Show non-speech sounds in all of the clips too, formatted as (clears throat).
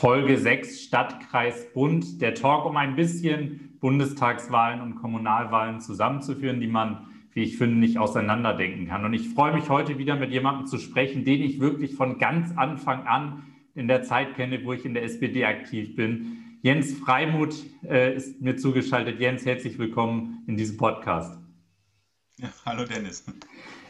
Folge 6 Stadtkreis Bund, der Talk, um ein bisschen Bundestagswahlen und Kommunalwahlen zusammenzuführen, die man, wie ich finde, nicht auseinanderdenken kann. Und ich freue mich heute wieder mit jemandem zu sprechen, den ich wirklich von ganz Anfang an in der Zeit kenne, wo ich in der SPD aktiv bin. Jens Freimuth äh, ist mir zugeschaltet. Jens, herzlich willkommen in diesem Podcast. Ja, hallo Dennis.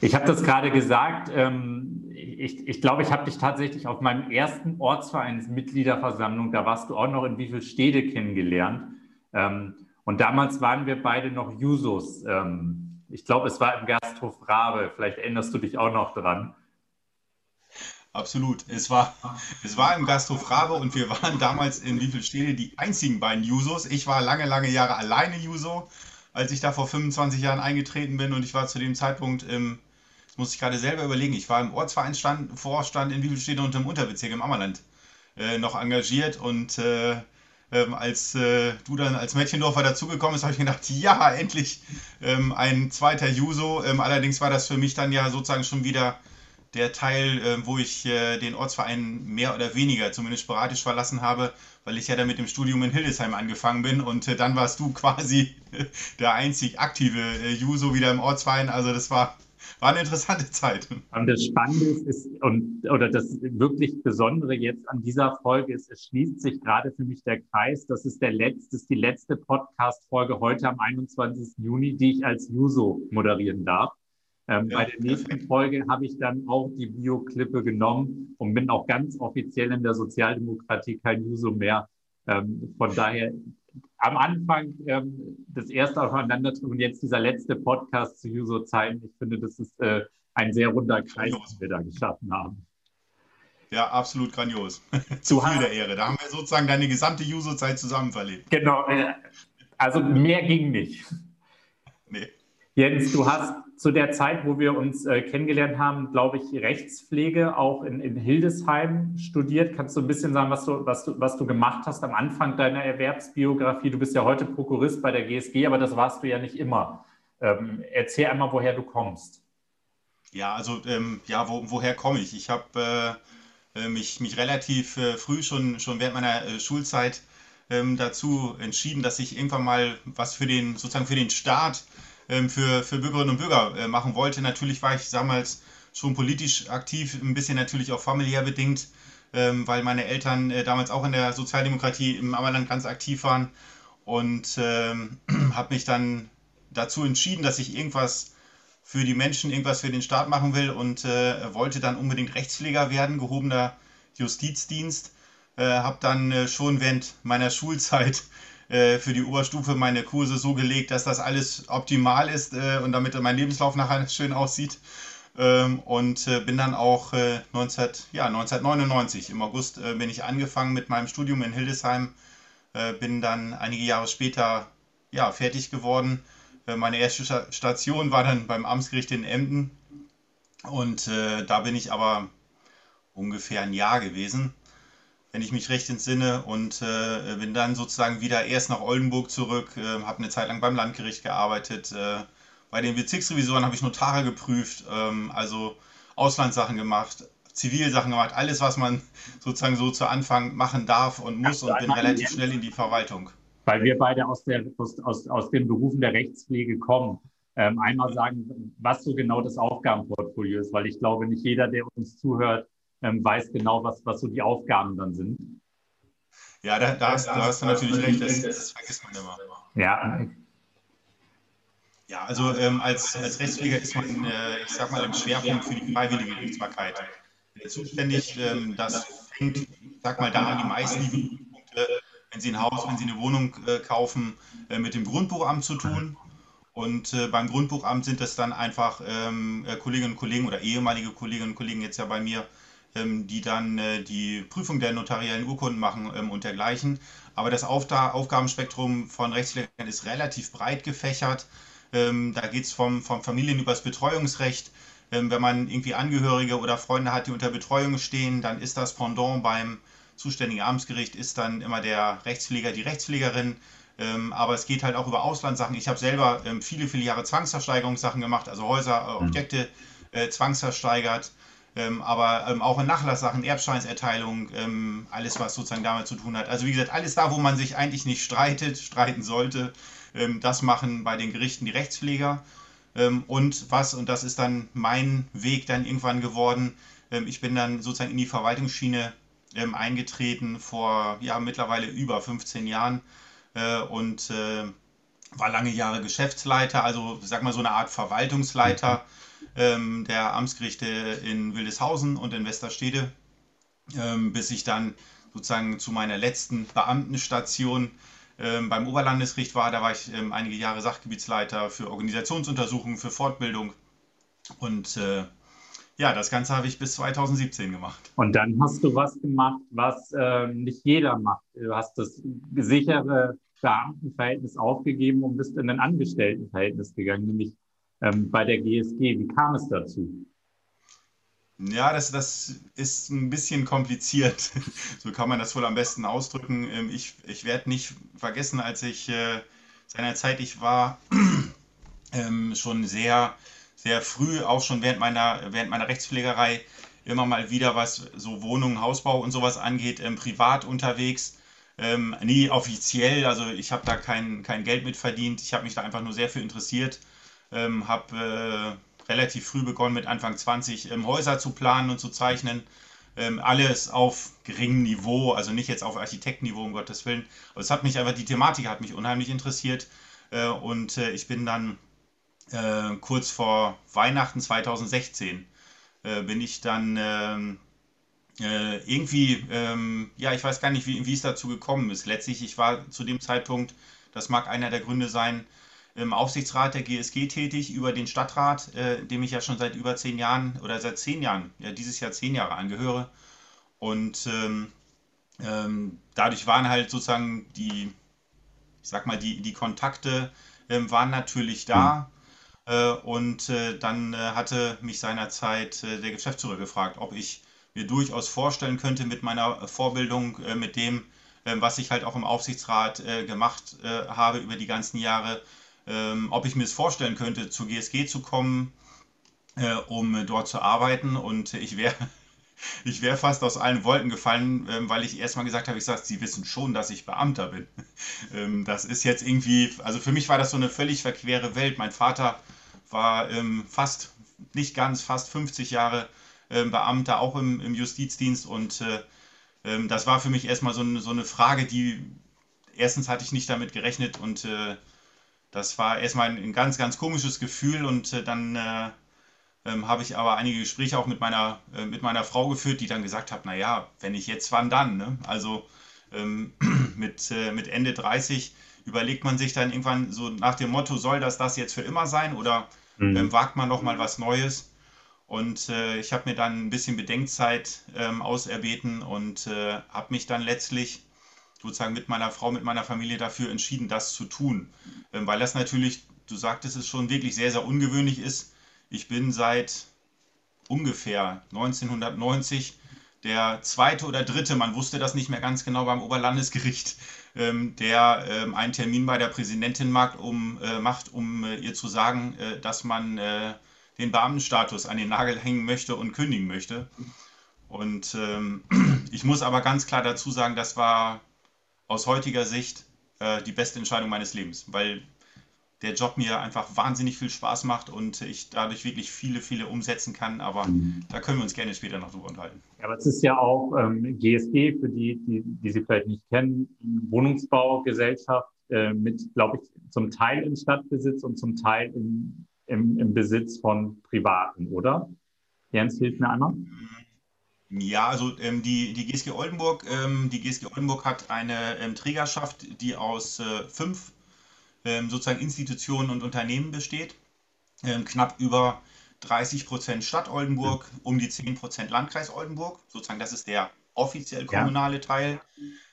Ich habe das gerade gesagt. Ähm, ich, ich glaube, ich habe dich tatsächlich auf meinem ersten Ortsvereinsmitgliederversammlung, da warst du auch noch in wie viele Städte kennengelernt. Ähm, und damals waren wir beide noch Jusos. Ähm, ich glaube, es war im Gasthof Rabe. Vielleicht erinnerst du dich auch noch dran. Absolut. Es war, es war im Gasthof Rabe und wir waren damals in wie viele Städte die einzigen beiden Jusos. Ich war lange, lange Jahre alleine Juso, als ich da vor 25 Jahren eingetreten bin und ich war zu dem Zeitpunkt im muss ich gerade selber überlegen. Ich war im Ortsvereinsvorstand in Bibelstädte und im Unterbezirk im Ammerland äh, noch engagiert und äh, ähm, als äh, du dann als Mädchendorfer dazugekommen bist, habe ich gedacht, ja, endlich ähm, ein zweiter Juso. Ähm, allerdings war das für mich dann ja sozusagen schon wieder der Teil, äh, wo ich äh, den Ortsverein mehr oder weniger, zumindest sporadisch verlassen habe, weil ich ja dann mit dem Studium in Hildesheim angefangen bin und äh, dann warst du (laughs) quasi der einzig aktive äh, Juso wieder im Ortsverein. Also das war war eine interessante Zeit. Und das Spannende ist, und, oder das wirklich Besondere jetzt an dieser Folge ist, es schließt sich gerade für mich der Kreis. Das ist der letzte, ist die letzte Podcast-Folge heute am 21. Juni, die ich als Juso moderieren darf. Ähm, ja, bei der nächsten perfekt. Folge habe ich dann auch die Bioklippe genommen und bin auch ganz offiziell in der Sozialdemokratie kein Juso mehr. Ähm, von daher am Anfang ähm, das erste Aufeinandertreffen und jetzt dieser letzte Podcast zu Juso-Zeiten. Ich finde, das ist äh, ein sehr runder Kreis, den wir da geschaffen haben. Ja, absolut grandios. (laughs) Zu viel der Ehre. Da haben wir sozusagen deine gesamte Juso-Zeit zusammen verlebt. Genau. Äh, also mehr ging nicht. Nee. Jens, du hast zu der Zeit, wo wir uns äh, kennengelernt haben, glaube ich, Rechtspflege auch in, in, Hildesheim studiert. Kannst du ein bisschen sagen, was du, was, du, was du gemacht hast am Anfang deiner Erwerbsbiografie? Du bist ja heute Prokurist bei der GSG, aber das warst du ja nicht immer. Ähm, erzähl einmal, woher du kommst. Ja, also ähm, ja, wo, woher komme ich? Ich habe äh, äh, mich, mich relativ äh, früh schon, schon während meiner äh, Schulzeit ähm, dazu entschieden, dass ich irgendwann mal was für den sozusagen für den Staat für, für Bürgerinnen und Bürger äh, machen wollte. Natürlich war ich damals schon politisch aktiv, ein bisschen natürlich auch familiär bedingt, ähm, weil meine Eltern äh, damals auch in der Sozialdemokratie im Ammerland ganz aktiv waren und ähm, (clears throat) habe mich dann dazu entschieden, dass ich irgendwas für die Menschen, irgendwas für den Staat machen will und äh, wollte dann unbedingt Rechtspfleger werden, gehobener Justizdienst. Äh, habe dann schon während meiner Schulzeit äh, für die Oberstufe meine Kurse so gelegt, dass das alles optimal ist äh, und damit mein Lebenslauf nachher (laughs) schön aussieht. Ähm, und äh, bin dann auch 19, ja, 1999, im August bin ich angefangen mit meinem Studium in Hildesheim, bin dann einige Jahre später ja, fertig geworden. meine erste Station war dann beim Amtsgericht in Emden und da bin ich aber ungefähr ein Jahr gewesen wenn ich mich recht entsinne, und äh, bin dann sozusagen wieder erst nach Oldenburg zurück, äh, habe eine Zeit lang beim Landgericht gearbeitet. Äh, bei den Bezirksrevisoren habe ich Notare geprüft, ähm, also Auslandssachen gemacht, Zivilsachen gemacht, alles, was man (laughs) sozusagen so zu Anfang machen darf und muss und bin relativ schnell in die Verwaltung. Weil wir beide aus, der, aus, aus, aus den Berufen der Rechtspflege kommen. Ähm, einmal sagen, was so genau das Aufgabenportfolio ist, weil ich glaube, nicht jeder, der uns zuhört, ähm, weiß genau, was, was so die Aufgaben dann sind. Ja, da, da, hast, da hast, du natürlich recht, das, das, vergisst man immer. Ja. Ja, also ähm, als, als Rechtspfleger ist man, äh, ich sag mal, im Schwerpunkt für die freiwillige Gerichtsbarkeit zuständig. Ähm, das fängt, ich sag mal, da an die meisten Punkte, wenn Sie ein Haus, wenn Sie eine Wohnung äh, kaufen, äh, mit dem Grundbuchamt zu tun. Und äh, beim Grundbuchamt sind es dann einfach ähm, äh, Kolleginnen und Kollegen oder ehemalige Kolleginnen und Kollegen jetzt ja bei mir, die dann äh, die Prüfung der notariellen Urkunden machen ähm, und dergleichen. Aber das Aufgabenspektrum von Rechtspflegern ist relativ breit gefächert. Ähm, da geht es vom, vom Familien über das Betreuungsrecht. wenn man irgendwie Angehörige oder Freunde hat, die unter Betreuung stehen, dann ist das Pendant beim zuständigen Amtsgericht, ist dann immer der Rechtspfleger, die Rechtspflegerin. aber es geht halt auch über Auslandssachen. Ich habe selber viele, viele Jahre Zwangsversteigerungssachen gemacht, also Häuser, äh, Objekte äh, zwangsversteigert. Ähm, aber ähm, auch in Nachlasssachen, Erbscheinserteilung, ähm, alles, was sozusagen damit zu tun hat. Also wie gesagt, alles da, wo man sich eigentlich nicht streitet, streiten sollte, ähm, das machen bei den Gerichten die Rechtspfleger. Ähm, und was, und das ist dann mein Weg dann irgendwann geworden, ähm, ich bin dann sozusagen in die Verwaltungsschiene eingetreten vor ja mittlerweile über 15 Jahren äh, und äh, war lange Jahre Geschäftsleiter, also sag mal so eine Art Verwaltungsleiter ähm, der Amtsgerichte in Wildeshausen und in Westerstede, ähm, bis ich dann sozusagen zu meiner letzten Beamtenstation ähm, beim Oberlandesgericht war. Da war ich ähm, einige Jahre Sachgebietsleiter für Organisationsuntersuchungen, für Fortbildung und äh, ja, das Ganze habe ich bis 2017 gemacht. Und dann hast du was gemacht, was äh, nicht jeder macht. Du hast das sichere Beamtenverhältnis aufgegeben und bist in ein Angestelltenverhältnis gegangen, nämlich ähm, bei der GSG. Wie kam es dazu? Ja, das, das ist ein bisschen kompliziert. (laughs) So kann man das wohl am besten ausdrücken. Ähm, ich, ich werde nicht vergessen, als ich äh, seinerzeit, ich war (clears throat) ähm, schon sehr, sehr früh, auch schon während meiner, während meiner Rechtspflegerei, immer mal wieder, was so Wohnungen, Hausbau und sowas angeht, ähm, privat unterwegs. Ähm, nie offiziell, also ich habe da kein, kein Geld mit verdient. Ich habe mich da einfach nur sehr für interessiert ähm, habe äh, relativ früh begonnen, mit Anfang 20 ähm, Häuser zu planen und zu zeichnen. Ähm, alles auf geringem Niveau, also nicht jetzt auf Architektenniveau, um Gottes Willen. Aber es hat mich einfach, die Thematik hat mich unheimlich interessiert. Äh, und äh, ich bin dann äh, kurz vor Weihnachten 2016 äh, bin ich dann ähm, äh, irgendwie, ähm, ja, ich weiß gar nicht, wie, wie es dazu gekommen ist. Letztlich, ich war zu dem Zeitpunkt, das mag einer der Gründe sein, im Aufsichtsrat der GSG tätig, über den Stadtrat, äh, dem ich ja schon seit über zehn Jahren oder seit zehn Jahren, ja dieses Jahr zehn Jahre angehöre. Und ähm, ähm, dadurch waren halt sozusagen die, ich sag mal, die, die Kontakte ähm, waren natürlich da. Mhm. Äh, und äh, dann äh, hatte mich seinerzeit äh, der Geschäftsführer gefragt, ob ich mir durchaus vorstellen könnte mit meiner Vorbildung, äh, mit dem, was ich halt auch im Aufsichtsrat gemacht habe über die ganzen Jahre, ähm, ob ich mir es vorstellen könnte, zur GSG zu kommen, äh, um dort zu arbeiten. Und ich wäre (laughs) ich wäre fast aus allen Wolken gefallen, ähm, weil ich erstmal gesagt habe, ich sage, Sie wissen schon, dass ich Beamter bin. (laughs) Ähm, das ist jetzt irgendwie, also für mich war das so eine völlig verquere Welt. Mein Vater war ähm, fast, nicht ganz, fast 50 Jahre ähm, Beamter, auch im, im Justizdienst. Und äh, ähm, das war für mich erstmal so, eine, so eine Frage, die erstens hatte ich nicht damit gerechnet und äh, das war erstmal ein, ganz, ganz komisches Gefühl und äh, dann äh, ähm, habe ich aber einige Gespräche auch mit meiner, mit meiner Frau geführt, die dann gesagt hat, naja, wenn ich jetzt, wann dann? Ne? Also ähm, (clears throat) mit, mit Ende 30 überlegt man sich dann irgendwann so nach dem Motto, soll das das jetzt für immer sein oder mhm. ähm, wagt man noch mal was Neues? Und äh, ich habe mir dann ein bisschen Bedenkzeit ähm, auserbeten und äh, habe mich dann letztlich sozusagen mit meiner Frau, mit meiner Familie dafür entschieden, das zu tun. Ähm, weil das natürlich, du sagtest es schon, wirklich sehr, sehr ungewöhnlich ist. Ich bin seit ungefähr 1990 der zweite oder dritte, man wusste das nicht mehr ganz genau beim Oberlandesgericht, ähm, der ähm, einen Termin bei der Präsidentin macht, um, äh, macht, um äh, ihr zu sagen, äh, dass man äh, den Beamtenstatus an den Nagel hängen möchte und kündigen möchte. Und ähm, (clears throat) ich muss aber ganz klar dazu sagen, das war aus heutiger Sicht äh, die beste Entscheidung meines Lebens, weil der Job mir einfach wahnsinnig viel Spaß macht und ich dadurch wirklich viele, viele umsetzen kann. Aber mhm. da können wir uns gerne später noch drüber unterhalten. Ja, aber es ist ja auch ähm, GSG, für die, die, die Sie vielleicht nicht kennen, Wohnungsbaugesellschaft äh, mit, glaube ich, zum Teil im Stadtbesitz und zum Teil im, im, im Besitz von Privaten, oder? Jens, hilft mir einmal. Mhm. Ja, also ähm, die, die GSG Oldenburg, ähm, die GSG Oldenburg hat eine ähm, Trägerschaft, die aus äh, fünf ähm, sozusagen Institutionen und Unternehmen besteht. Ähm, knapp über 30 Prozent Stadt Oldenburg, um die 10 Prozent Landkreis Oldenburg. Sozusagen, das ist der offiziell kommunale ja. Teil.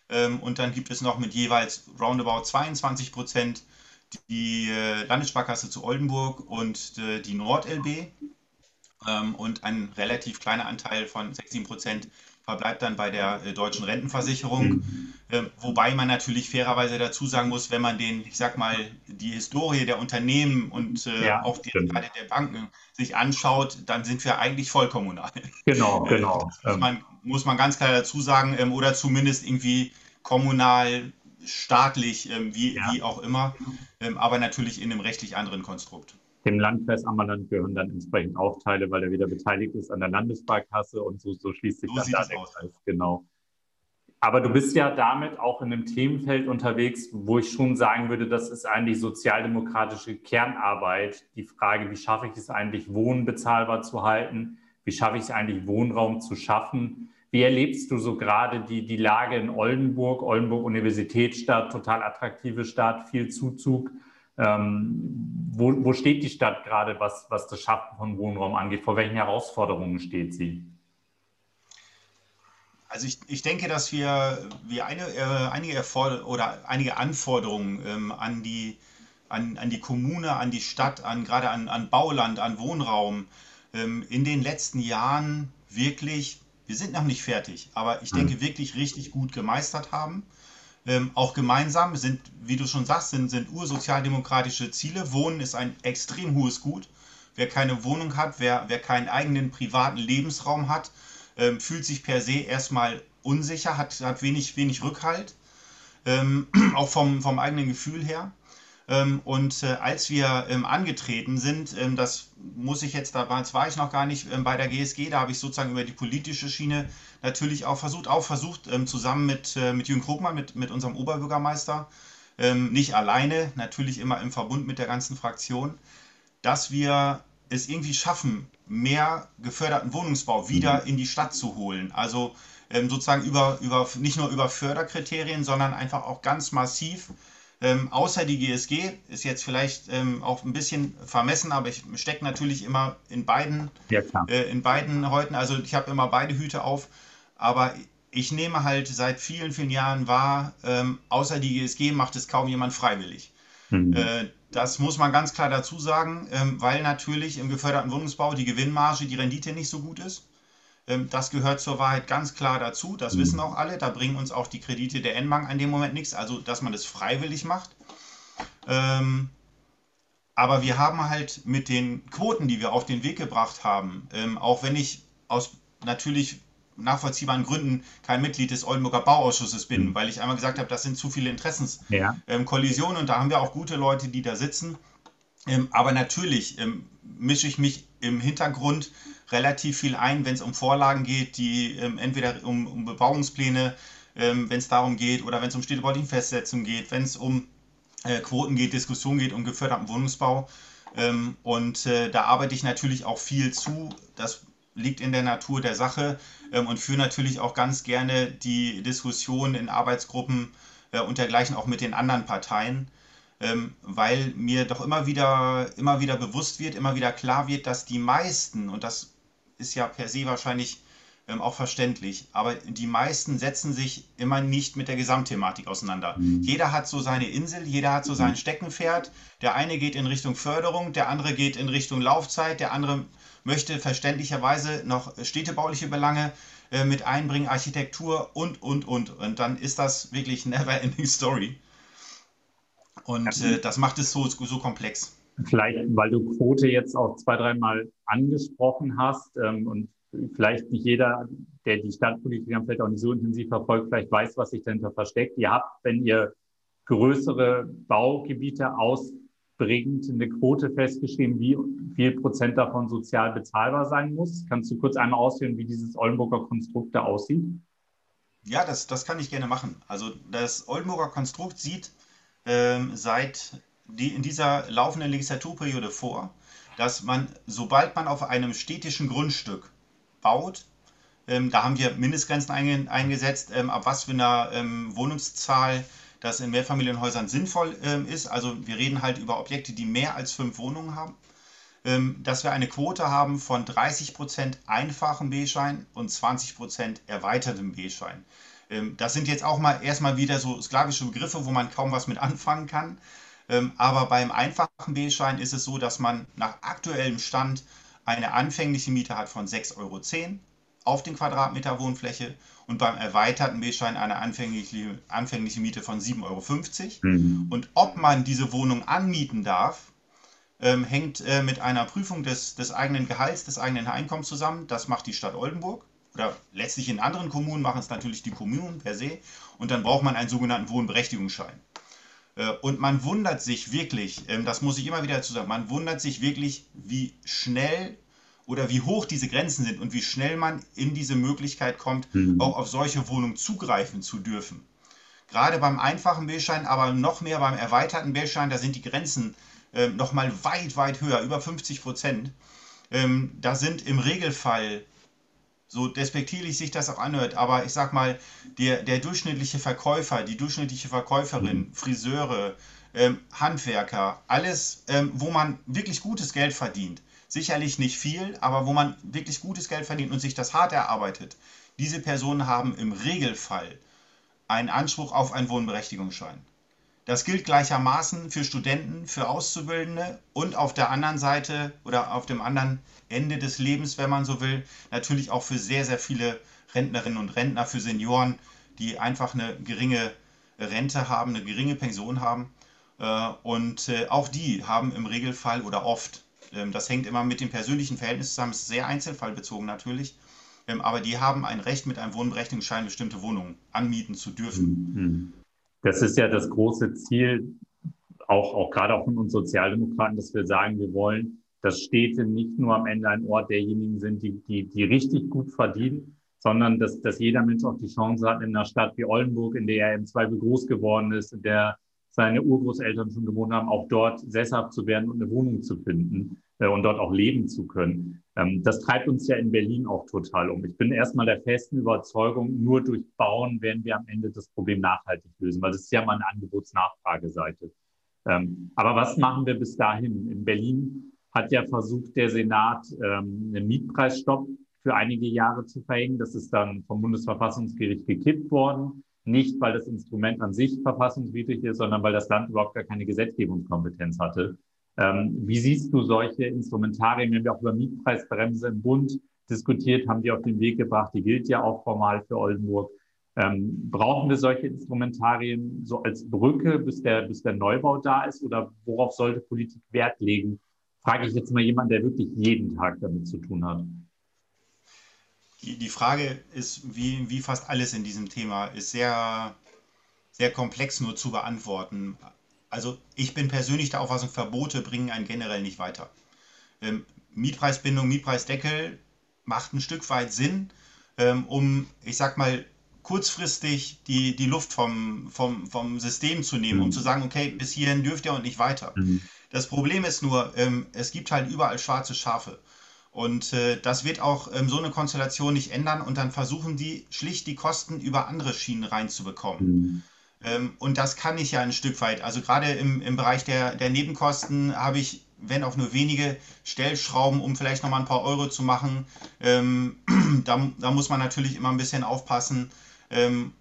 Ähm, und dann gibt es noch mit jeweils roundabout 22 Prozent die äh, Landessparkasse zu Oldenburg und äh, die NordLB ähm, und ein relativ kleiner Anteil von 16 Prozent verbleibt dann bei der äh, deutschen Rentenversicherung. Mhm. Äh, wobei man natürlich fairerweise dazu sagen muss, wenn man den, ich sag mal, die Historie der Unternehmen und ja, auch die gerade der Banken sich anschaut, dann sind wir eigentlich voll kommunal. Genau, genau. (laughs) Muss ähm. man, muss man ganz klar dazu sagen, ähm, oder zumindest irgendwie kommunal, staatlich, ähm, wie, ja. wie auch immer, ähm, aber natürlich in einem rechtlich anderen Konstrukt. Dem Landkreis Ammerland gehören dann entsprechend auch Teile, weil er wieder beteiligt ist an der Landessparkasse und so, so schließt sich so dann da der Kreis. Genau. Aber du bist ja damit auch in einem Themenfeld unterwegs, wo ich schon sagen würde, das ist eigentlich sozialdemokratische Kernarbeit. Die Frage, wie schaffe ich es eigentlich, Wohnen bezahlbar zu halten? Wie schaffe ich es eigentlich, Wohnraum zu schaffen? Wie erlebst du so gerade die, die Lage in Oldenburg? Oldenburg Universitätsstadt, total attraktive Stadt, viel Zuzug. Ähm, wo, wo steht die Stadt gerade, was, was das Schaffen von Wohnraum angeht? Vor welchen Herausforderungen steht sie? Also ich, ich denke, dass wir, wir eine, äh, einige, oder einige Anforderungen ähm, an, die, an, an die Kommune, an die Stadt, an, gerade an, an Bauland, an Wohnraum ähm, in den letzten Jahren wirklich, wir sind noch nicht fertig, aber ich denke, mhm. wirklich richtig gut gemeistert haben ähm, auch gemeinsam sind, wie du schon sagst, sind, sind ursozialdemokratische Ziele. Wohnen ist ein extrem hohes Gut. Wer keine Wohnung hat, wer, wer keinen eigenen privaten Lebensraum hat, ähm, fühlt sich per se erstmal unsicher, hat, hat wenig, wenig Rückhalt, ähm, (clears throat) auch vom, vom eigenen Gefühl her. Ähm, und äh, als wir ähm, angetreten sind, ähm, das muss ich jetzt, da war ich noch gar nicht bei der GSG, da habe ich sozusagen über die politische Schiene natürlich auch versucht, auch versucht, zusammen mit, äh, mit Jürgen Krugmann, mit, mit unserem Oberbürgermeister, nicht alleine, natürlich immer im Verbund mit der ganzen Fraktion, dass wir es irgendwie schaffen, mehr geförderten Wohnungsbau wieder mhm. in die Stadt zu holen. Also sozusagen über, über, nicht nur über Förderkriterien, sondern einfach auch ganz massiv ähm, außer die GSG ist jetzt vielleicht ähm, auch ein bisschen vermessen, aber ich stecke natürlich immer in beiden, ja, äh, in beiden Häuten. Also ich habe immer beide Hüte auf. Aber ich nehme halt seit vielen, vielen Jahren wahr, ähm, außer die GSG macht es kaum jemand freiwillig. Mhm. Äh, das muss man ganz klar dazu sagen, ähm, weil natürlich im geförderten Wohnungsbau die Gewinnmarge, die Rendite nicht so gut ist. Ähm, das gehört zur Wahrheit ganz klar dazu. Das mhm. wissen auch alle. Da bringen uns auch die Kredite der N-Bank an dem Moment nichts. Also, dass man das freiwillig macht. Ähm, aber wir haben halt mit den Quoten, die wir auf den Weg gebracht haben, ähm, auch wenn ich aus natürlich nachvollziehbaren Gründen kein Mitglied des Oldenburger Bauausschusses bin, mhm. weil ich einmal gesagt habe, das sind zu viele Interessenskollisionen ja. und da haben wir auch gute Leute, die da sitzen. Aber natürlich mische ich mich im Hintergrund relativ viel ein, wenn es um Vorlagen geht, die ähm, entweder um, um Bebauungspläne, ähm, wenn es darum geht, oder wenn es um städtebauliche Festsetzungen geht, wenn es um äh, Quoten geht, Diskussionen geht, um geförderten Wohnungsbau. Ähm, und äh, da arbeite ich natürlich auch viel zu. Das liegt in der Natur der Sache ähm, und führe natürlich auch ganz gerne die Diskussion in Arbeitsgruppen äh, und dergleichen auch mit den anderen Parteien ähm, weil mir doch immer wieder, immer wieder bewusst wird, immer wieder klar wird, dass die meisten, und das ist ja per se wahrscheinlich ähm, auch verständlich, aber die meisten setzen sich immer nicht mit der Gesamtthematik auseinander. Mhm. Jeder hat so seine Insel, jeder hat so sein mhm. Steckenpferd. Der eine geht in Richtung Förderung, der andere geht in Richtung Laufzeit, der andere möchte verständlicherweise noch städtebauliche Belange äh, mit einbringen, Architektur und, und, und. Und dann ist das wirklich never ending story. Und äh, das macht es so, so komplex. Vielleicht, weil du Quote jetzt auch zwei, dreimal angesprochen hast ähm, und vielleicht nicht jeder, der die Stadtpolitik vielleicht auch nicht so intensiv verfolgt, vielleicht weiß, was sich dahinter versteckt. Ihr habt, wenn ihr größere Baugebiete ausbringt, eine Quote festgeschrieben, wie viel Prozent davon sozial bezahlbar sein muss. Kannst du kurz einmal ausführen, wie dieses Oldenburger Konstrukt da aussieht? Ja, das, das kann ich gerne machen. Also das Oldenburger Konstrukt sieht ähm, seit die, in dieser laufenden Legislaturperiode vor, dass man, sobald man auf einem städtischen Grundstück baut, ähm, da haben wir Mindestgrenzen einge, eingesetzt, ähm, ab was für einer ähm, Wohnungszahl das in Mehrfamilienhäusern sinnvoll ähm, ist. Also wir reden halt über Objekte, die mehr als fünf Wohnungen haben. Ähm, dass wir eine Quote haben von 30% einfachen B-Schein und 20% erweitertem B-Schein. Ähm, das sind jetzt auch mal erstmal wieder so sklavische Begriffe, wo man kaum was mit anfangen kann. Ähm, aber beim einfachen B-Schein ist es so, dass man nach aktuellem Stand eine anfängliche Miete hat von 6,10 Euro, auf den Quadratmeter Wohnfläche und beim erweiterten B-Schein eine anfängliche, anfängliche Miete von 7,50 Euro. Mhm. Und ob man diese Wohnung anmieten darf, ähm, hängt äh, mit einer Prüfung des, des eigenen Gehalts, des eigenen Einkommens zusammen. Das macht die Stadt Oldenburg. Oder letztlich in anderen Kommunen machen es natürlich die Kommunen per se. Und dann braucht man einen sogenannten Wohnberechtigungsschein. Äh, und man wundert sich wirklich, ähm, das muss ich immer wieder dazu sagen, man wundert sich wirklich, wie schnell oder wie hoch diese Grenzen sind und wie schnell man in diese Möglichkeit kommt, mhm. auch auf solche Wohnungen zugreifen zu dürfen. Gerade beim einfachen Bildschein, aber noch mehr beim erweiterten Bildschein, da sind die Grenzen äh, noch mal weit, weit höher, über 50 Prozent. Ähm, da sind im Regelfall, so despektierlich sich das auch anhört, aber ich sag mal, der, der durchschnittliche Verkäufer, die durchschnittliche Verkäuferin, mhm. Friseure, ähm, Handwerker, alles, ähm, wo man wirklich gutes Geld verdient, sicherlich nicht viel, aber wo man wirklich gutes Geld verdient und sich das hart erarbeitet, diese Personen haben im Regelfall einen Anspruch auf einen Wohnberechtigungsschein. Das gilt gleichermaßen für Studenten, für Auszubildende und auf der anderen Seite oder auf dem anderen Ende des Lebens, wenn man so will, natürlich auch für sehr, sehr viele Rentnerinnen und Rentner, für Senioren, die einfach eine geringe Rente haben, eine geringe Pension haben. Äh, und äh, auch die haben im Regelfall oder oft ähm, das hängt immer mit dem persönlichen Verhältnis zusammen, ist sehr einzelfallbezogen natürlich. Ähm, aber die haben ein Recht, mit einem Wohnberechtigungsschein bestimmte Wohnungen anmieten zu dürfen. Mhm. Das ist ja das große Ziel, auch, auch gerade auch von uns Sozialdemokraten, dass wir sagen, wir wollen, dass Städte nicht nur am Ende ein Ort derjenigen sind, die, die, die richtig gut verdienen, sondern dass, dass jeder Mensch auch die Chance hat, in einer Stadt wie Oldenburg, in der er im Zweifel groß geworden ist, in der seine Urgroßeltern schon gewohnt haben, auch dort sesshaft zu werden und eine Wohnung zu finden und dort auch leben zu können. Ähm, das treibt uns ja in Berlin auch total um. Ich bin erstmal der festen Überzeugung, nur durch Bauen werden wir am Ende das Problem nachhaltig lösen, weil das ist ja mal eine Angebots-Nachfrageseite. Ähm, aber was machen wir bis dahin? In Berlin hat ja versucht, der Senat ähm, einen Mietpreisstopp für einige Jahre zu verhängen. Das ist dann vom Bundesverfassungsgericht gekippt worden. Nicht, weil das Instrument an sich verfassungswidrig ist, sondern weil das Land überhaupt gar keine Gesetzgebungskompetenz hatte. Ähm, wie siehst du solche Instrumentarien? Wir haben ja auch über Mietpreisbremse im Bund diskutiert, haben die auf den Weg gebracht. Die gilt ja auch formal für Oldenburg. Ähm, brauchen wir solche Instrumentarien so als Brücke, bis der, bis der Neubau da ist? Oder worauf sollte Politik Wert legen? Frage ich jetzt mal jemanden, der wirklich jeden Tag damit zu tun hat die, die Frage ist, wie, wie fast alles in diesem Thema, ist sehr, sehr komplex nur zu beantworten. Also ich bin persönlich der Auffassung, Verbote bringen einen generell nicht weiter. Ähm, Mietpreisbindung, Mietpreisdeckel macht ein Stück weit Sinn, ähm, um, ich sag mal, kurzfristig die, die Luft vom, vom, vom System zu nehmen, mhm. um zu sagen, okay, bis hierhin dürft ihr und nicht weiter. Mhm. Das Problem ist nur, ähm, es gibt halt überall schwarze Schafe. Und äh, das wird auch ähm, so eine Konstellation nicht ändern und dann versuchen die schlicht die Kosten über andere Schienen reinzubekommen. Mhm. Ähm, und das kann ich ja ein Stück weit. Also gerade im, im Bereich der, der Nebenkosten habe ich, wenn auch nur wenige Stellschrauben, um vielleicht nochmal ein paar Euro zu machen. Ähm, (clears throat) da, da muss man natürlich immer ein bisschen aufpassen. Ähm,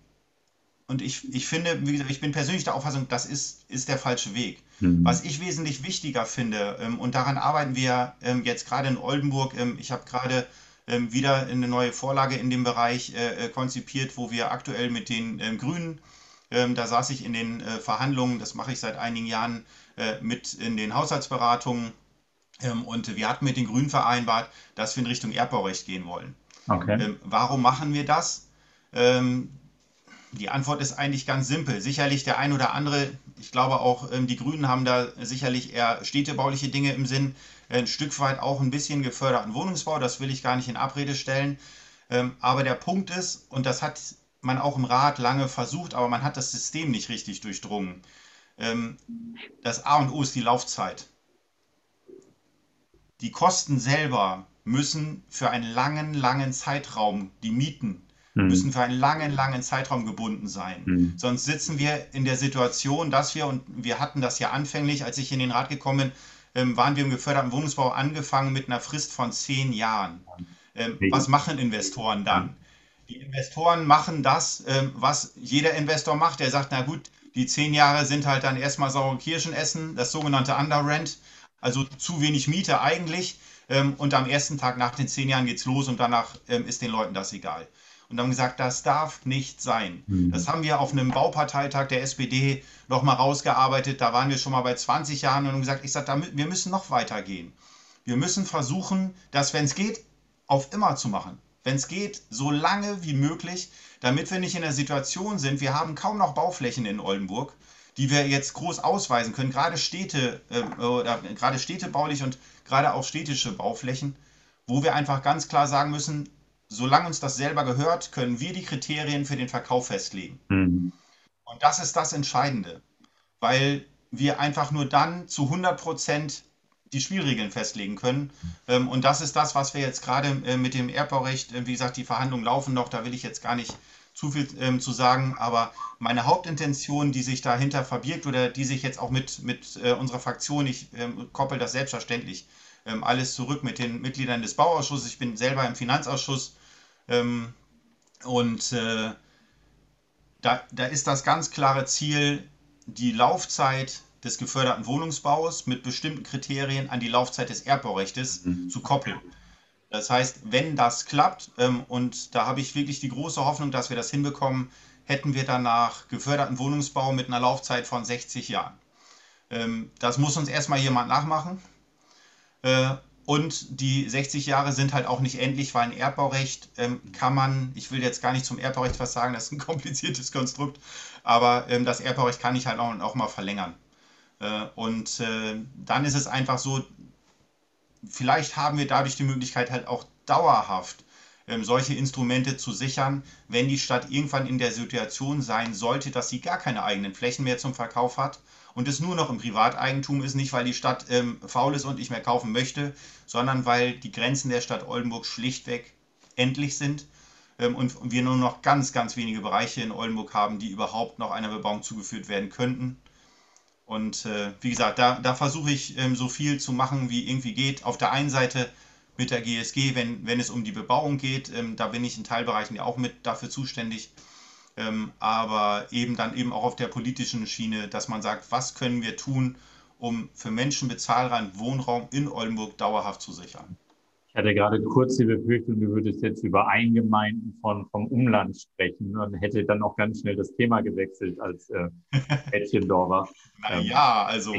und ich, ich finde, wie gesagt, ich bin persönlich der Auffassung, das ist, ist der falsche Weg. Mhm. Was ich wesentlich wichtiger finde, ähm, und daran arbeiten wir ähm, jetzt gerade in Oldenburg, ähm, ich habe gerade wieder eine neue Vorlage in dem Bereich äh, äh konzipiert, wo wir aktuell mit den Grünen, ähm, da saß ich in den äh, Verhandlungen, das mache ich seit einigen Jahren, äh, mit in den Haushaltsberatungen. und wir hatten mit den Grünen vereinbart, dass wir in Richtung Erbbaurecht gehen wollen. Okay. warum machen wir das? Die Antwort ist eigentlich ganz simpel. Sicherlich der ein oder andere, ich glaube auch ähm, die Grünen haben da sicherlich eher städtebauliche Dinge im Sinn, ein Stück weit auch ein bisschen geförderten Wohnungsbau, das will ich gar nicht in Abrede stellen. Ähm, aber der Punkt ist, und das hat man auch im Rat lange versucht, aber man hat das System nicht richtig durchdrungen. Ähm, das A und O ist die Laufzeit. Die Kosten selber müssen für einen langen, langen Zeitraum, die Mieten mhm. müssen für einen langen, langen Zeitraum gebunden sein. Mhm. Sonst sitzen wir in der Situation, dass wir, und wir hatten das ja anfänglich, als ich in den Rat gekommen bin, ähm, waren wir im geförderten Wohnungsbau angefangen mit einer Frist von zehn Jahren. Ähm, was machen Investoren dann? Die Investoren machen das, ähm, was jeder Investor macht. Der sagt, na gut, die zehn Jahre sind halt dann erstmal saure Kirschen essen, das sogenannte Underrent, also zu wenig Miete eigentlich. ähm, und am ersten Tag nach den zehn Jahren geht es los und danach ähm, ist den Leuten das egal. Und haben gesagt, das darf nicht sein. Mhm. Das haben wir auf einem Bauparteitag der SPD nochmal rausgearbeitet. Da waren wir schon mal bei 20 Jahren und haben gesagt, ich sage, wir müssen noch weitergehen. Wir müssen versuchen, das, wenn es geht, auf immer zu machen. Wenn es geht, so lange wie möglich, damit wir nicht in der Situation sind, wir haben kaum noch Bauflächen in Oldenburg, die wir jetzt groß ausweisen können, gerade Städte äh, oder gerade städtebaulich und gerade auch städtische Bauflächen, wo wir einfach ganz klar sagen müssen, solange uns das selber gehört, können wir die Kriterien für den Verkauf festlegen. Mhm. Und das ist das Entscheidende, weil wir einfach nur dann zu 100 Prozent die Spielregeln festlegen können. Ähm, und das ist das, was wir jetzt gerade äh, mit dem Erbbaurecht, äh, wie gesagt, die Verhandlungen laufen noch, da will ich jetzt gar nicht zu viel ähm, zu sagen, aber meine Hauptintention, die sich dahinter verbirgt oder die sich jetzt auch mit, mit äh, unserer Fraktion, ich ähm, koppel das selbstverständlich alles zurück mit den Mitgliedern des Bauausschusses, ich bin selber im Finanzausschuss und da, da ist das ganz klare Ziel, die Laufzeit des geförderten Wohnungsbaus mit bestimmten Kriterien an die Laufzeit des Erdbaurechtes mhm. zu koppeln. Das heißt, wenn das klappt, ähm, und da habe ich wirklich die große Hoffnung, dass wir das hinbekommen, hätten wir danach geförderten Wohnungsbau mit einer Laufzeit von 60 Jahren. Ähm, das muss uns erstmal jemand nachmachen. Äh, und die 60 Jahre sind halt auch nicht endlich, weil ein Erdbaurecht ähm, kann man, ich will jetzt gar nicht zum Erdbaurecht was sagen, das ist ein (laughs) kompliziertes Konstrukt, aber ähm, das Erdbaurecht kann ich halt auch, auch mal verlängern. Äh, und äh, dann ist es einfach so, vielleicht haben wir dadurch die Möglichkeit halt auch dauerhaft ähm, solche Instrumente zu sichern, wenn die Stadt irgendwann in der Situation sein sollte, dass sie gar keine eigenen Flächen mehr zum Verkauf hat und es nur noch im Privateigentum ist, nicht weil die Stadt ähm, faul ist und nicht mehr kaufen möchte, sondern weil die Grenzen der Stadt Oldenburg schlichtweg endlich sind ähm, und wir nur noch ganz, ganz wenige Bereiche in Oldenburg haben, die überhaupt noch einer Bebauung zugeführt werden könnten. Und äh, wie gesagt, da, da versuche ich ähm, so viel zu machen, wie irgendwie geht. Auf der einen Seite mit der GSG, wenn, wenn es um die Bebauung geht, ähm, da bin ich in Teilbereichen ja auch mit dafür zuständig. Ähm, aber eben dann eben auch auf der politischen Schiene, dass man sagt, was können wir tun, um für Menschen bezahlbaren Wohnraum in Oldenburg dauerhaft zu sichern. Ich hatte gerade kurz die Befürchtung, du würdest jetzt über Eingemeinden von, vom Umland sprechen und hätte dann auch ganz schnell das Thema gewechselt als äh, (laughs) Mädchendorfer. naja, ähm, also.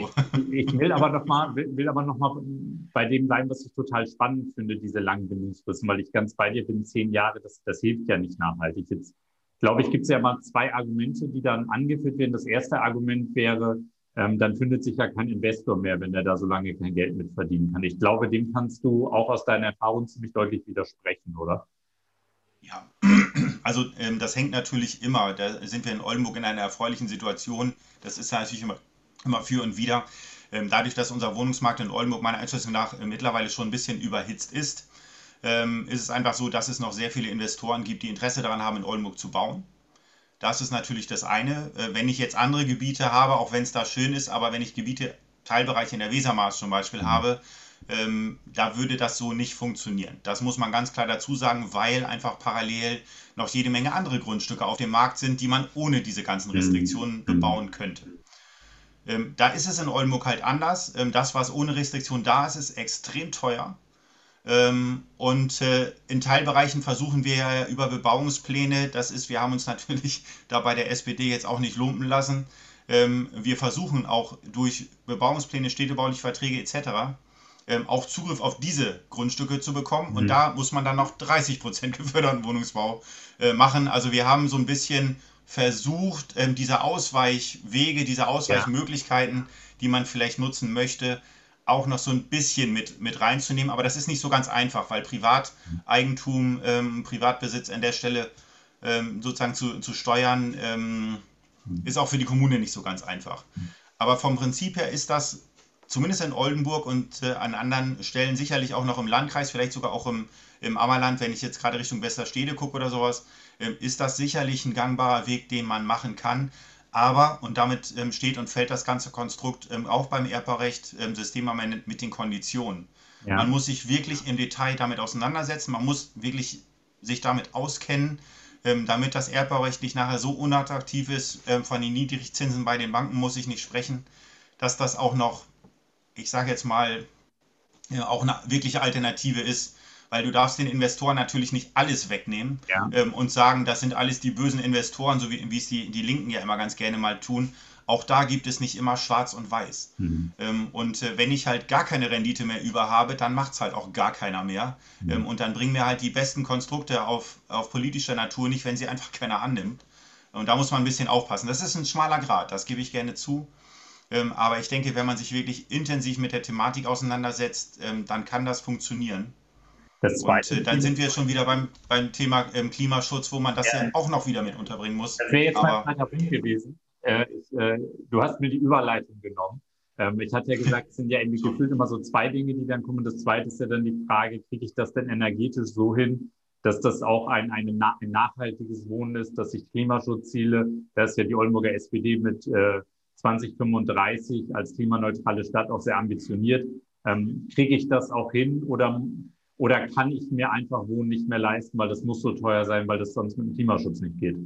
Ich, ich, will aber nochmal will, will aber noch mal bei dem bleiben, was ich total spannend finde, diese langen Bindungsfristen, weil ich ganz bei dir bin, zehn Jahre, das, das hilft ja nicht nachhaltig. Jetzt glaube ich, gibt es ja mal zwei Argumente, die dann angeführt werden. Das erste Argument wäre, ähm, dann findet sich ja kein Investor mehr, wenn er da so lange kein Geld mit verdienen kann. Ich glaube, dem kannst du auch aus deiner Erfahrung ziemlich deutlich widersprechen, oder? Ja, (clears throat) also ähm, das hängt natürlich immer, da sind wir in Oldenburg in einer erfreulichen Situation. Das ist ja natürlich immer, immer für und wieder. Ähm, dadurch, dass unser Wohnungsmarkt in Oldenburg meiner Einschätzung nach äh, mittlerweile schon ein bisschen überhitzt ist, ähm, ist es einfach so, dass es noch sehr viele Investoren gibt, die Interesse daran haben, in Oldenburg zu bauen. Das ist natürlich das eine. Äh, wenn ich jetzt andere Gebiete habe, auch wenn es da schön ist, aber wenn ich Gebiete, Teilbereiche in der Wesermaß zum Beispiel mhm. habe, ähm, da würde das so nicht funktionieren. Das muss man ganz klar dazu sagen, weil einfach parallel noch jede Menge andere Grundstücke auf dem Markt sind, die man ohne diese ganzen mhm. Restriktionen mhm. bebauen könnte. Ähm, da ist es in Oldenburg halt anders. Ähm, das, was ohne Restriktion da ist, ist extrem teuer. Ähm, und äh, in Teilbereichen versuchen wir ja über Bebauungspläne, das ist, wir haben uns (laughs) natürlich da bei der SPD jetzt auch nicht lumpen lassen. Ähm, wir versuchen auch durch Bebauungspläne, städtebauliche Verträge etc. Ähm, auch Zugriff auf diese Grundstücke zu bekommen. Und mhm. da muss man dann noch 30 Prozent (laughs) geförderten Wohnungsbau äh, machen. Also wir haben so ein bisschen versucht, diese Ausweichwege, diese Ausweichmöglichkeiten, die man vielleicht nutzen möchte, auch noch so ein bisschen mit, mit reinzunehmen. Aber das ist nicht so ganz einfach, weil Privateigentum, ähm, Privatbesitz an der Stelle ähm, sozusagen zu, zu steuern, ähm, ist auch für die Kommune nicht so ganz einfach. Aber vom Prinzip her ist das zumindest in Oldenburg und äh, an anderen Stellen sicherlich auch noch im Landkreis, vielleicht sogar auch im, im Ammerland, wenn ich jetzt gerade Richtung Westerstede gucke oder sowas, äh, ist das sicherlich ein gangbarer Weg, den man machen kann. Aber, und damit ähm, steht und fällt das ganze Konstrukt ähm, auch beim ähm, systemamendend mit den Konditionen. Ja. Man muss sich wirklich im Detail damit auseinandersetzen, man muss wirklich sich damit auskennen, ähm, damit das Erbbaurecht nicht nachher so unattraktiv ist. Ähm, von den Niedrigzinsen bei den Banken muss ich nicht sprechen, dass das auch noch, ich sage jetzt mal, auch eine wirkliche Alternative ist. Weil du darfst den Investoren natürlich nicht alles wegnehmen ja. ähm, und sagen, das sind alles die bösen Investoren, so wie, es die, die Linken ja immer ganz gerne mal tun. Auch da gibt es nicht immer schwarz und weiß. Mhm. Ähm, und äh, wenn ich halt gar keine Rendite mehr über habe, dann macht es halt auch gar keiner mehr. Mhm. Ähm, und dann bringen mir halt die besten Konstrukte auf, auf politischer Natur nicht, wenn sie einfach keiner annimmt. Und da muss man ein bisschen aufpassen. Das ist ein schmaler Grad, das gebe ich gerne zu. Ähm, aber ich denke, wenn man sich wirklich intensiv mit der Thematik auseinandersetzt, ähm, dann kann das funktionieren. Das zweite und äh, dann sind wir schon wieder beim, beim Thema ähm, Klimaschutz, wo man das ja. ja. auch noch wieder mit unterbringen muss. Das wäre jetzt Aber, mein Punkt gewesen. Äh, ich, äh, du hast mir die Überleitung genommen. Ähm, ich hatte ja gesagt, es sind ja irgendwie (laughs) gefühlt immer so zwei Dinge, die dann kommen. Das zweite ist ja dann die Frage, kriege ich das denn energetisch so hin, dass das auch ein, eine, ein nachhaltiges Wohnen ist, dass sich Klimaschutzziele, da ist ja die Oldenburger SPD mit äh, 2035 als klimaneutrale Stadt auch sehr ambitioniert. Ähm, kriege ich das auch hin oder, oder kann ich mir einfach Wohnen nicht mehr leisten, weil das muss so teuer sein, weil das sonst mit dem Klimaschutz nicht geht?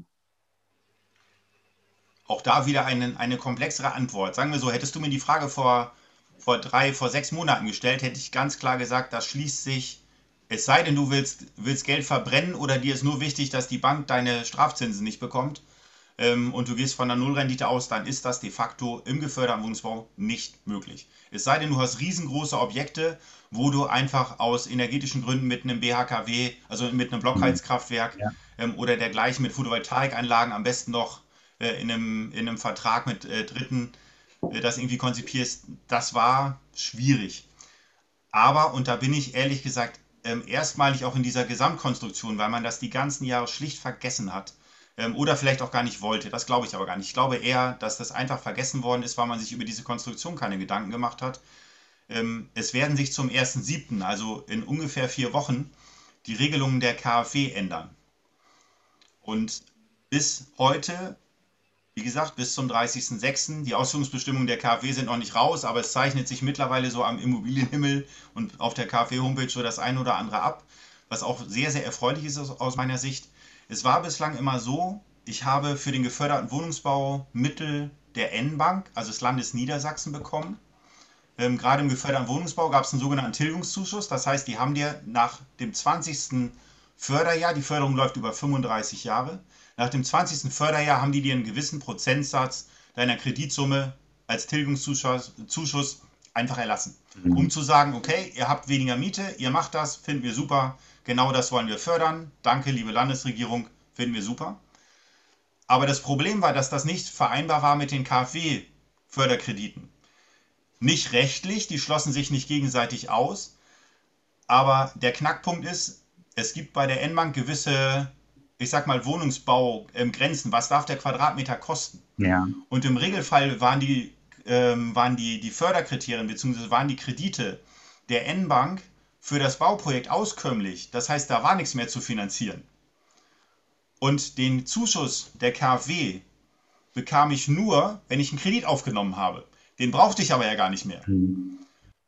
Auch da wieder eine, eine komplexere Antwort. Sagen wir so, hättest du mir die Frage vor, vor drei, vor sechs Monaten gestellt, hätte ich ganz klar gesagt, das schließt sich, es sei denn, du willst, willst Geld verbrennen oder dir ist nur wichtig, dass die Bank deine Strafzinsen nicht bekommt, ähm, und du gehst von der Nullrendite aus, dann ist das de facto im geförderten Wohnungsbau nicht möglich. Es sei denn, du hast riesengroße Objekte, wo du einfach aus energetischen Gründen mit einem BHKW, also mit einem Blockheizkraftwerk ja. ähm, oder dergleichen mit Photovoltaikanlagen am besten noch äh, in, einem, in einem Vertrag mit äh, Dritten äh, das irgendwie konzipierst, das war schwierig. Aber, und da bin ich ehrlich gesagt ähm, erstmalig auch in dieser Gesamtkonstruktion, weil man das die ganzen Jahre schlicht vergessen hat, ähm, oder vielleicht auch gar nicht wollte. Das glaube ich aber gar nicht. Ich glaube eher, dass das einfach vergessen worden ist, weil man sich über diese Konstruktion keine Gedanken gemacht hat. Ähm, es werden sich zum 1.7., also in ungefähr vier Wochen, die Regelungen der KfW ändern. Und bis heute, wie gesagt, bis zum 30.06., die Ausführungsbestimmungen der KfW sind noch nicht raus, aber es zeichnet sich mittlerweile so am Immobilienhimmel und auf der KfW-Homepage so das ein oder andere ab, was auch sehr, sehr erfreulich ist aus meiner Sicht. Es war bislang immer so, ich habe für den geförderten Wohnungsbau Mittel der N-Bank, also des Landes Niedersachsen, bekommen. Ähm, gerade im geförderten Wohnungsbau gab es einen sogenannten Tilgungszuschuss. Das heißt, die haben dir nach dem 20. Förderjahr, die Förderung läuft über 35 Jahre, nach dem 20. Förderjahr haben die dir einen gewissen Prozentsatz deiner Kreditsumme als Tilgungszuschuss Zuschuss einfach erlassen. Mhm. Um zu sagen, okay, ihr habt weniger Miete, ihr macht das, finden wir super, Genau das wollen wir fördern. Danke, liebe Landesregierung, finden wir super. Aber das Problem war, dass das nicht vereinbar war mit den KfW-Förderkrediten. Nicht rechtlich, die schlossen sich nicht gegenseitig aus. Aber der Knackpunkt ist, es gibt bei der N-Bank gewisse, ich sag mal, Wohnungsbaugrenzen. Was darf der Quadratmeter kosten? Ja. Und im Regelfall waren die, ähm, waren die, die Förderkriterien bzw. waren die Kredite der N-Bank für das Bauprojekt auskömmlich. Das heißt, da war nichts mehr zu finanzieren. Und den Zuschuss der KfW bekam ich nur, wenn ich einen Kredit aufgenommen habe. Den brauchte ich aber ja gar nicht mehr. Mhm.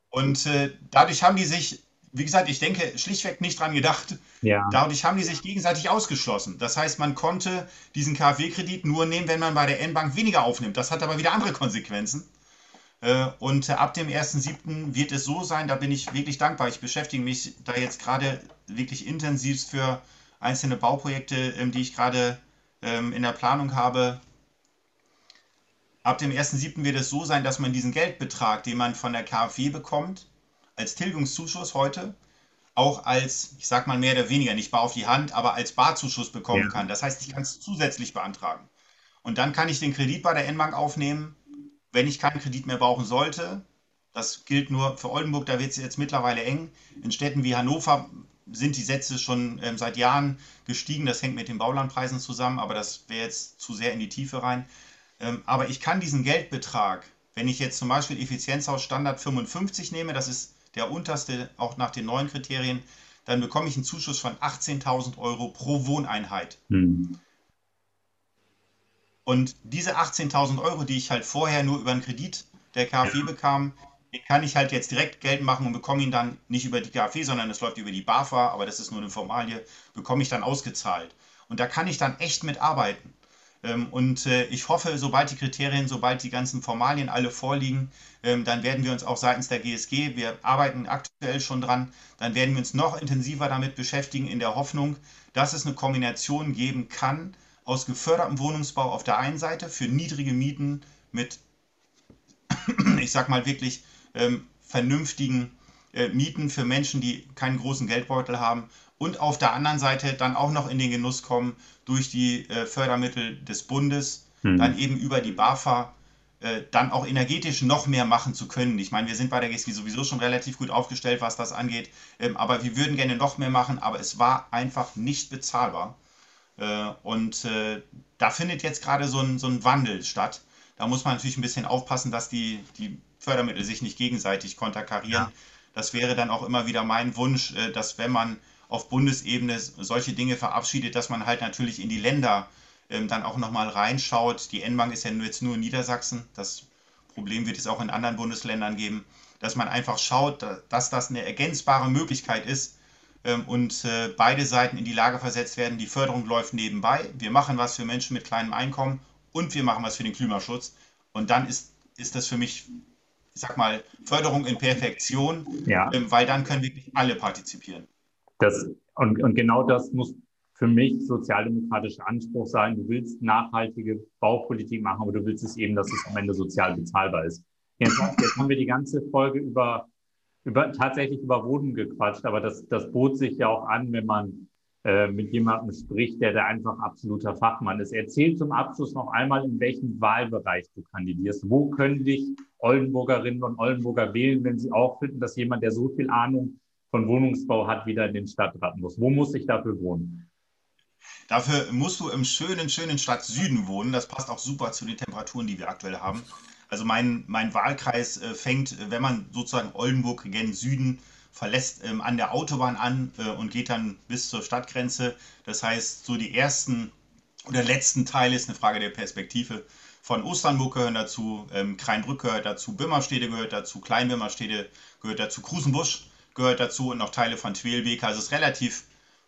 Und äh, dadurch haben die sich, wie gesagt, ich denke schlichtweg nicht dran gedacht. Ja. Dadurch haben die sich gegenseitig ausgeschlossen. Das heißt, man konnte diesen KfW-Kredit nur nehmen, wenn man bei der N-Bank weniger aufnimmt. Das hat aber wieder andere Konsequenzen. Äh, und ab dem 1.7. wird es so sein, da bin ich wirklich dankbar. Ich beschäftige mich da jetzt gerade wirklich intensiv für einzelne Bauprojekte, ähm, die ich gerade ähm, in der Planung habe. Ab dem 1.7. wird es so sein, dass man diesen Geldbetrag, den man von der KfW bekommt, als Tilgungszuschuss heute, auch als, ich sag mal mehr oder weniger, nicht bar auf die Hand, aber als Barzuschuss bekommen ja. kann. Das heißt, ich kann es zusätzlich beantragen. Und dann kann ich den Kredit bei der N-Bank aufnehmen wenn ich keinen Kredit mehr brauchen sollte. Das gilt nur für Oldenburg, da wird es jetzt mittlerweile eng. In Städten wie Hannover sind die Sätze schon ähm, seit Jahren gestiegen. Das hängt mit den Baulandpreisen zusammen, aber das wäre jetzt zu sehr in die Tiefe rein. Ähm, aber ich kann diesen Geldbetrag, wenn ich jetzt zum Beispiel Effizienzhaus Standard 55 nehme, das ist der unterste auch nach den neuen Kriterien, dann bekomme ich einen Zuschuss von 18.000 Euro pro Wohneinheit. Hm. Und diese 18.000 Euro, die ich halt vorher nur über einen Kredit der KfW ja. bekam, den kann ich halt jetzt direkt geltend machen und bekomme ihn dann nicht über die KfW, sondern es läuft über die BAFA, aber das ist nur eine Formalie, bekomme ich dann ausgezahlt. Und da kann ich dann echt mitarbeiten. Ähm, und äh, ich hoffe, sobald die Kriterien, sobald die ganzen Formalien alle vorliegen, ähm, dann werden wir uns auch seitens der GSG, wir arbeiten aktuell schon dran, dann werden wir uns noch intensiver damit beschäftigen, in der Hoffnung, dass es eine Kombination geben kann aus gefördertem Wohnungsbau auf der einen Seite für niedrige Mieten mit, (clears throat) ich sag mal wirklich ähm, vernünftigen äh, Mieten für Menschen, die keinen großen Geldbeutel haben und auf der anderen Seite dann auch noch in den Genuss kommen, durch die äh, Fördermittel des Bundes, hm. dann eben über die BAFA, äh, dann auch energetisch noch mehr machen zu können. Ich meine, wir sind bei der GSG sowieso schon relativ gut aufgestellt, was das angeht, ähm, aber wir würden gerne noch mehr machen, aber es war einfach nicht bezahlbar. Äh, und äh, da findet jetzt gerade so ein, so ein Wandel statt. Da muss man natürlich ein bisschen aufpassen, dass die, die Fördermittel sich nicht gegenseitig konterkarieren. Ja. Das wäre dann auch immer wieder mein Wunsch, äh, dass wenn man auf Bundesebene solche Dinge verabschiedet, dass man halt natürlich in die Länder ähm, dann auch nochmal reinschaut. Die N-Bank ist ja jetzt nur in Niedersachsen. Das Problem wird es auch in anderen Bundesländern geben, dass man einfach schaut, dass das eine ergänzbare Möglichkeit ist und äh, beide Seiten in die Lage versetzt werden. Die Förderung läuft nebenbei. Wir machen was für Menschen mit kleinem Einkommen und wir machen was für den Klimaschutz. Und dann ist, ist das für mich, ich sag mal, Förderung in Perfektion, ja. Ähm, weil dann können wirklich alle partizipieren. Das, und, und genau das muss für mich sozialdemokratischer Anspruch sein. Du willst nachhaltige Baupolitik machen, aber du willst es eben, dass es am Ende sozial bezahlbar ist. Jetzt, jetzt haben wir die ganze Folge über, über tatsächlich über Wohnen gequatscht, aber das, das bot sich ja auch an, wenn man äh, mit jemandem spricht, der da einfach absoluter Fachmann ist. Erzähl zum Abschluss noch einmal, in welchem Wahlbereich du kandidierst. Wo können dich Oldenburgerinnen und Oldenburger wählen, wenn sie auch finden, dass jemand, der so viel Ahnung von Wohnungsbau hat, wieder in den Stadtrat muss. Wo muss ich dafür wohnen? Dafür musst du im schönen, schönen Stadt Süden wohnen. Das passt auch super zu den Temperaturen, die wir aktuell haben. Also mein, mein Wahlkreis äh, fängt, wenn man sozusagen Oldenburg gen Süden verlässt, ähm, an der Autobahn an äh, und geht dann bis zur Stadtgrenze. Das heißt, so die ersten oder letzten Teile ist eine Frage der Perspektive. Von Osternburg gehören dazu, ähm, Kreinbrück gehört dazu, Bimmerstede gehört dazu, Kleinbimmerstede gehört dazu, Krusenbusch gehört dazu und noch Teile von Twelbeek. Also es ist relativ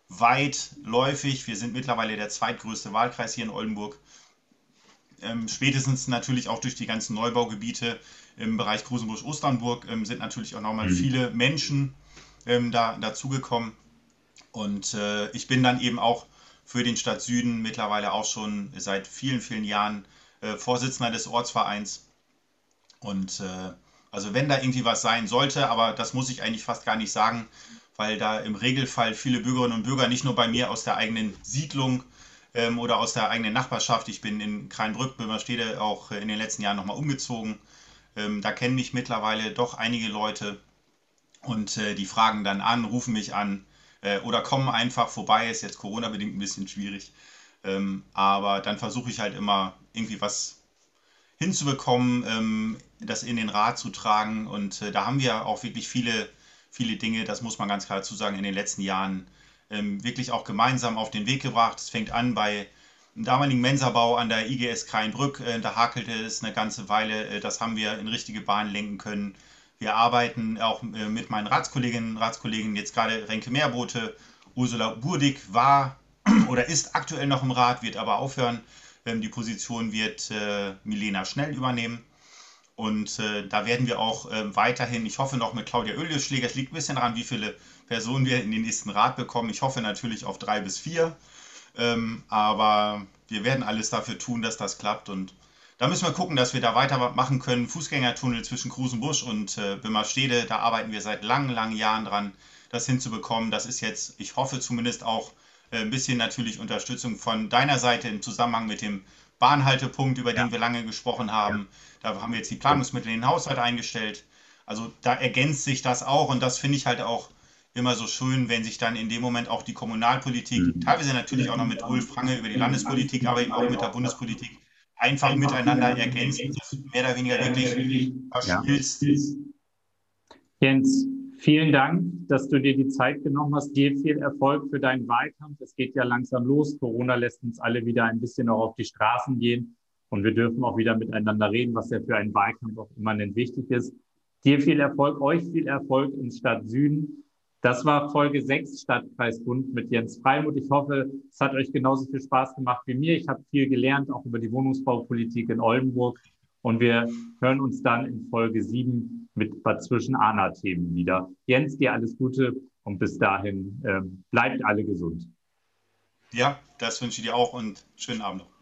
weitläufig. Wir sind mittlerweile der zweitgrößte Wahlkreis hier in Oldenburg. Ähm, spätestens natürlich auch durch die ganzen Neubaugebiete im Bereich Krusenbusch-Osternburg ähm, sind natürlich auch nochmal mhm. viele Menschen ähm, da, dazugekommen. Und äh, ich bin dann eben auch für den Stadt Süden mittlerweile auch schon seit vielen, vielen Jahren äh, Vorsitzender des Ortsvereins. Und äh, also wenn da irgendwie was sein sollte, aber das muss ich eigentlich fast gar nicht sagen, weil da im Regelfall viele Bürgerinnen und Bürger nicht nur bei mir aus der eigenen Siedlung ähm, oder aus der eigenen Nachbarschaft, ich bin in Kreinbrück, Böhmerstede auch äh, in den letzten Jahren nochmal umgezogen, ähm, da kennen mich mittlerweile doch einige Leute und äh, die fragen dann an, rufen mich an äh, oder kommen einfach vorbei, ist jetzt Corona-bedingt ein bisschen schwierig, ähm, aber dann versuche ich halt immer irgendwie was hinzubekommen, ähm, das in den Rat zu tragen. Und äh, da haben wir auch wirklich viele, viele Dinge, das muss man ganz klar dazu sagen, in den letzten Jahren ähm, wirklich auch gemeinsam auf den Weg gebracht. Es fängt an bei dem damaligen Mensabau an der IGS Kreinbrück. Äh, da hakelte es eine ganze Weile. Äh, das haben wir in richtige Bahn lenken können. Wir arbeiten auch äh, mit meinen Ratskolleginnen und Ratskollegen, jetzt gerade Renke Meerbote. Ursula Burdig war (clears throat) oder ist aktuell noch im Rat, wird aber aufhören. Ähm, die Position wird äh, Milena Schnell übernehmen. Und äh, da werden wir auch äh, weiterhin, ich hoffe noch mit Claudia Oelius-Schläger, es liegt ein bisschen daran, wie viele Personen wir in den nächsten Rat bekommen. Ich hoffe natürlich auf drei bis vier. Ähm, aber wir werden alles dafür tun, dass das klappt. Und da müssen wir gucken, dass wir da weitermachen können. Fußgängertunnel zwischen Krusenbusch und äh, Bimmerstede, da arbeiten wir seit langen, langen Jahren dran, das hinzubekommen. Das ist jetzt, ich hoffe zumindest auch, äh, ein bisschen natürlich Unterstützung von deiner Seite im Zusammenhang mit dem Bahnhaltepunkt, über den wir lange gesprochen haben. Ja. Da haben wir jetzt die Planungsmittel in den Haushalt eingestellt. Also da ergänzt sich das auch und das finde ich halt auch immer so schön, wenn sich dann in dem Moment auch die Kommunalpolitik, mhm. teilweise natürlich auch noch mit Ulf Frange über die Landespolitik, aber eben auch mit der Bundespolitik einfach miteinander ergänzen, mehr oder weniger wirklich verschmilzt. Ja. Jens, Vielen Dank, dass du dir die Zeit genommen hast. Dir viel Erfolg für deinen Wahlkampf. Es geht ja langsam los. Corona lässt uns alle wieder ein bisschen auch auf die Straßen gehen. Und wir dürfen auch wieder miteinander reden, was ja für einen Wahlkampf auch immanent wichtig ist. Dir viel Erfolg, euch viel Erfolg in Stadt Süden. Das war Folge 6 Stadtkreisbund mit Jens Freimuth. Ich hoffe, es hat euch genauso viel Spaß gemacht wie mir. Ich habe viel gelernt, auch über die Wohnungsbaupolitik in Oldenburg. Und wir hören uns dann in Folge 7 mit dazwischen ANA-Themen wieder. Jens, dir alles Gute und bis dahin äh, bleibt alle gesund. Ja, das wünsche ich dir auch und schönen Abend noch.